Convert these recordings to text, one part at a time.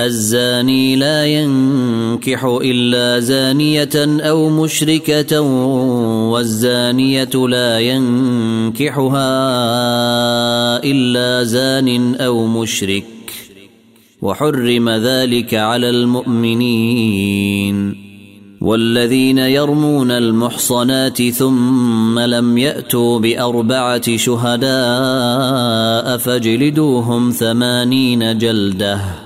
الزاني لا ينكح إلا زانية أو مشركة والزانية لا ينكحها إلا زان أو مشرك. وحرم ذلك على المؤمنين. والذين يرمون المحصنات ثم لم يأتوا بأربعة شهداء فاجلدوهم ثمانين جلدة.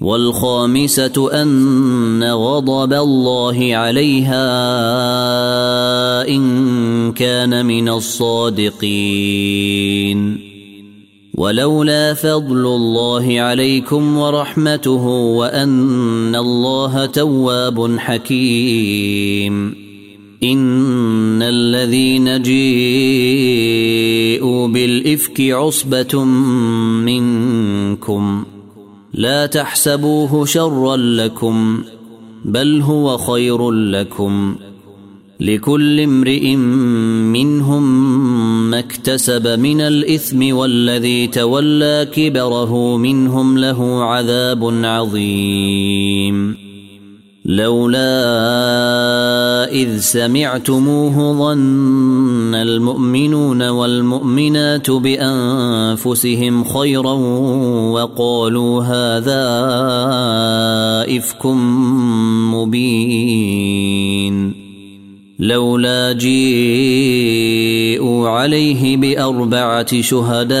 والخامسة أن غضب الله عليها إن كان من الصادقين. ولولا فضل الله عليكم ورحمته وأن الله تواب حكيم. إن الذين جيءوا بالإفك عصبة منكم ۖ. لا تحسبوه شرا لكم بل هو خير لكم. لكل امرئ منهم ما اكتسب من الإثم والذي تولى كبره منهم له عذاب عظيم. لولا إذ سمعتموه ظن المؤمنون والمؤمنات بأنفسهم خيرا وقالوا هذا إفك مبين. لولا جيءوا عليه بأربعة شهداء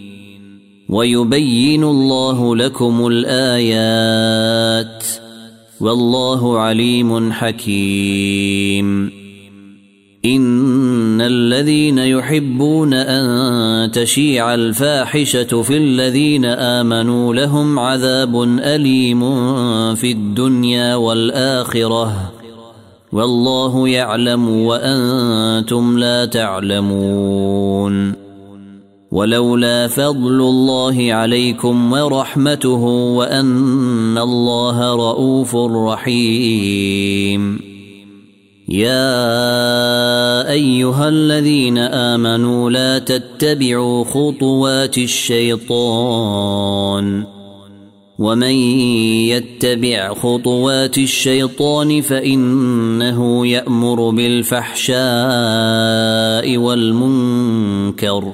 ويبين الله لكم الآيات والله عليم حكيم. إن الذين يحبون أن تشيع الفاحشة في الذين آمنوا لهم عذاب أليم في الدنيا والآخرة. والله يعلم وأنتم لا تعلمون. ولولا فضل الله عليكم ورحمته وأن الله رءوف رحيم. يا أيها الذين آمنوا لا تتبعوا خطوات الشيطان. ومن يتبع خطوات الشيطان فإنه يأمر بالفحشاء والمنكر.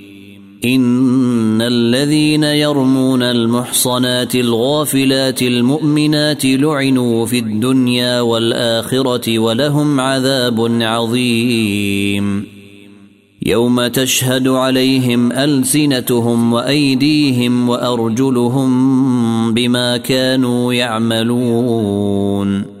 ان الذين يرمون المحصنات الغافلات المؤمنات لعنوا في الدنيا والاخره ولهم عذاب عظيم. يوم تشهد عليهم السنتهم وايديهم وارجلهم بما كانوا يعملون.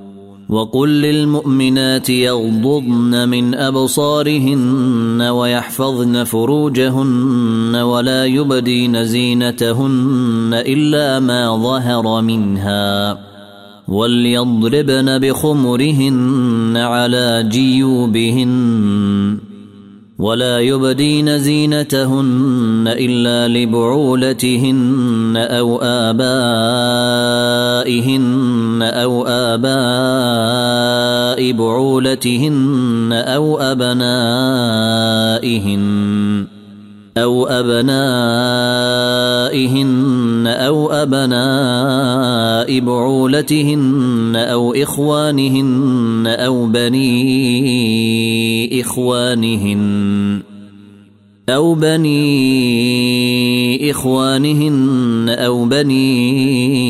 وقل للمؤمنات يغضضن من أبصارهن ويحفظن فروجهن ولا يبدين زينتهن إلا ما ظهر منها وليضربن بخمرهن على جيوبهن. ولا يبدين زينتهن إلا لبعولتهن أو آبائهن أو آباء بعولتهن أو أبنائهن. أو أبنائهن أو أبناء بعولتهن أو إخوانهن أو بني إخوانهن أو بني إخوانهن أو بني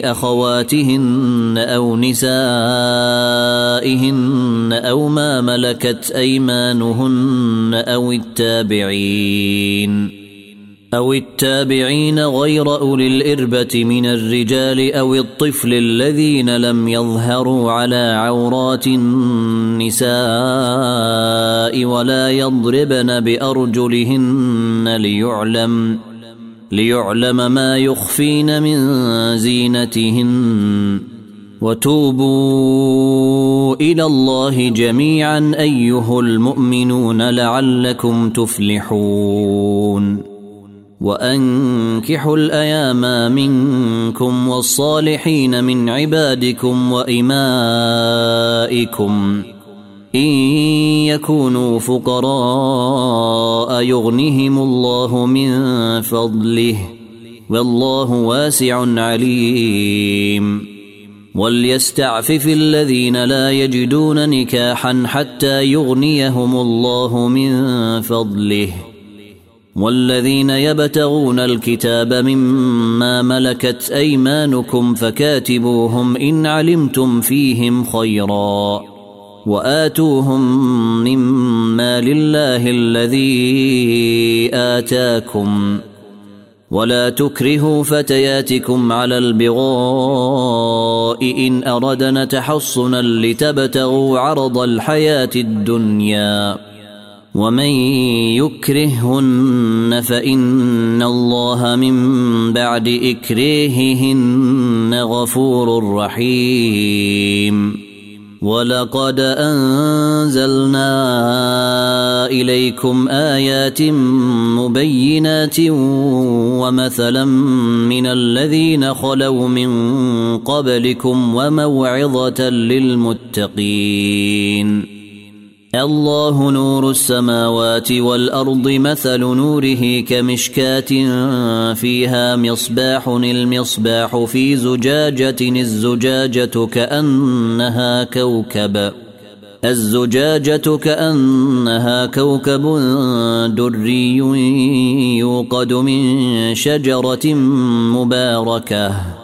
أخواتهن أو نسائهن أو ما ملكت أيمانهن أو التابعين أو التابعين غير أولي الإربة من الرجال أو الطفل الذين لم يظهروا على عورات النساء ولا يضربن بأرجلهن ليعلم ليعلم ما يخفين من زينتهن. وتوبوا إلى الله جميعا أيها المؤمنون لعلكم تفلحون. وأنكحوا الأيام منكم والصالحين من عبادكم وإمائكم. إن يكونوا فقراء يغنهم الله من فضله والله واسع عليم. وليستعفف الذين لا يجدون نكاحا حتى يغنيهم الله من فضله. والذين يبتغون الكتاب مما ملكت أيمانكم فكاتبوهم إن علمتم فيهم خيرا. وآتوهم مما لله الذي آتاكم. ولا تكرهوا فتياتكم على البغاء إن أردنا تحصنا لتبتغوا عرض الحياة الدنيا. ومن يكرههن فإن الله من بعد إكريههن غفور رحيم. ولقد أنزلنا إليكم آيات مبينات ومثلا من الذين خلوا من قبلكم وموعظة للمتقين. الله نور السماوات والأرض مثل نوره كمشكاة فيها مصباح المصباح في زجاجة الزجاجة كأنها كوكب. الزجاجة كأنها كوكب دري يوقد من شجرة مباركة.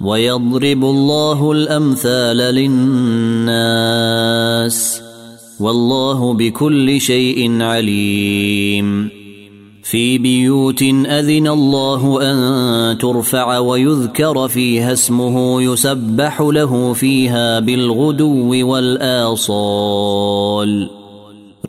ويضرب الله الأمثال للناس والله بكل شيء عليم. في بيوت أذن الله أن ترفع ويذكر فيها اسمه يسبح له فيها بالغدو والآصال.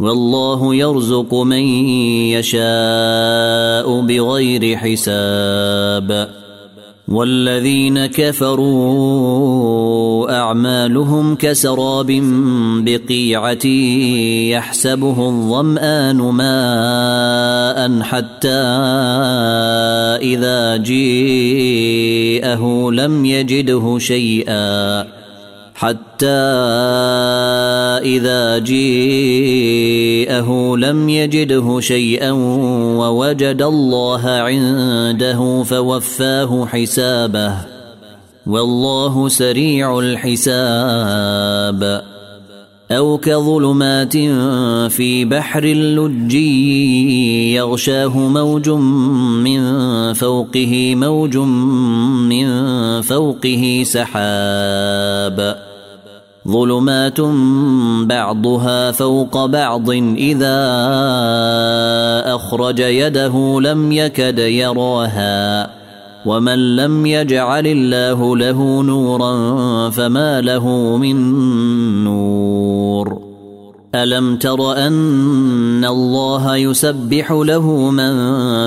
والله يرزق من يشاء بغير حساب. والذين كفروا أعمالهم كسراب بقيعة يحسبه الظمآن ماء حتى إذا جيءه لم يجده شيئا. حتى إذا جيءه لم يجده شيئا ووجد الله عنده فوفاه حسابه. والله سريع الحساب. أو كظلمات في بحر اللج يغشاه موج من فوقه موج من فوقه سحاب. ظلمات بعضها فوق بعض. إذا أخرج يده لم يكد يراها ومن لم يجعل الله له نورا فما له من نور. ألم تر أن الله يسبح له من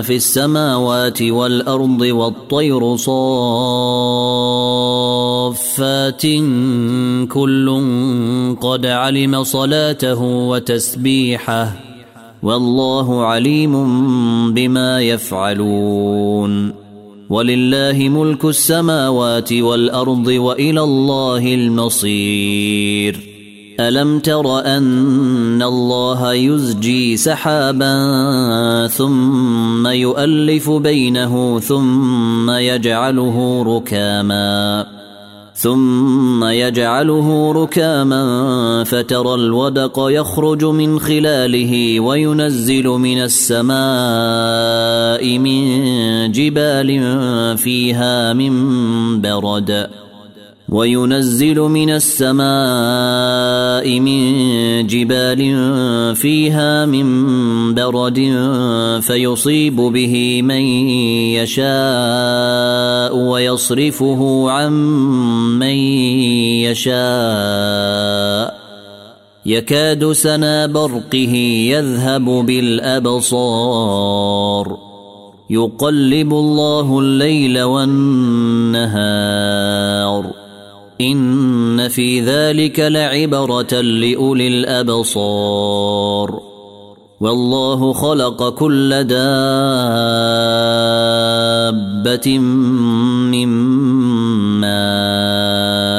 في السماوات والأرض والطير صافات كل قد علم صلاته وتسبيحه والله عليم بما يفعلون ولله ملك السماوات والأرض وإلى الله المصير ألم تر أن الله يزجي سحابا ثم يؤلف بينه ثم يجعله ركاما ثم يجعله ركاما فترى الودق يخرج من خلاله وينزل من السماء من جبال فيها من برد وينزل من السماء من جبال فيها من برد فيصيب به من يشاء ويصرفه عن من يشاء. يكاد سنا برقه يذهب بالأبصار. يقلب الله الليل والنهار. إن في ذلك لعبرة لأولي الأبصار. والله خلق كل دابة من ماء.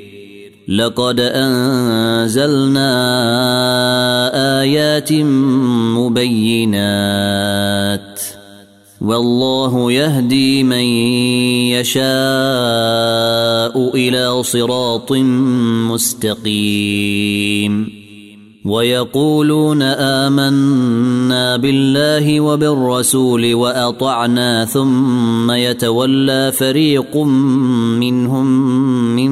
لقد أنزلنا آيات مبينات. والله يهدي من يشاء إلى صراط مستقيم. ويقولون آمنا بالله وبالرسول وأطعنا ثم يتولى فريق منهم من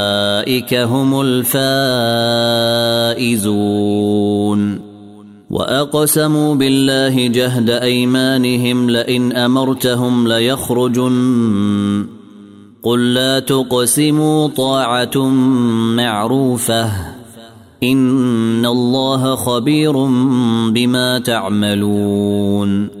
هم الفائزون. وأقسموا بالله جهد أيمانهم لئن أمرتهم ليخرجن. قل لا تقسموا طاعة معروفة. إن الله خبير بما تعملون.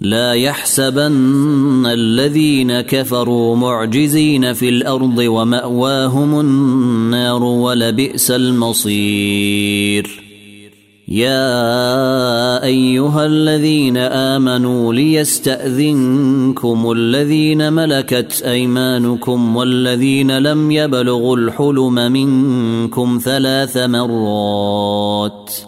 لا يحسبن الذين كفروا معجزين في الأرض ومأواهم النار ولبئس المصير. يا أيها الذين آمنوا ليستأذنكم الذين ملكت أيمانكم والذين لم يبلغوا الحلم منكم ثلاث مرات.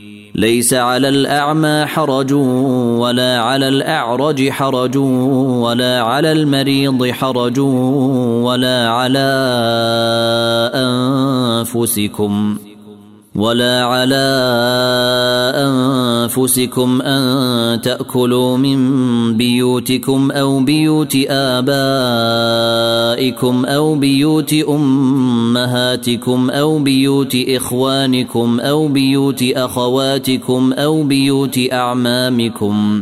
ليس على الأعمى حرج ولا على الأعرج حرج ولا على المريض حرج ولا على أنفسكم. ولا على أنفسكم أن تأكلوا من بيوتكم أو بيوت آبائكم أو بيوت أمهاتكم أو بيوت إخوانكم أو بيوت أخواتكم أو بيوت أعمامكم.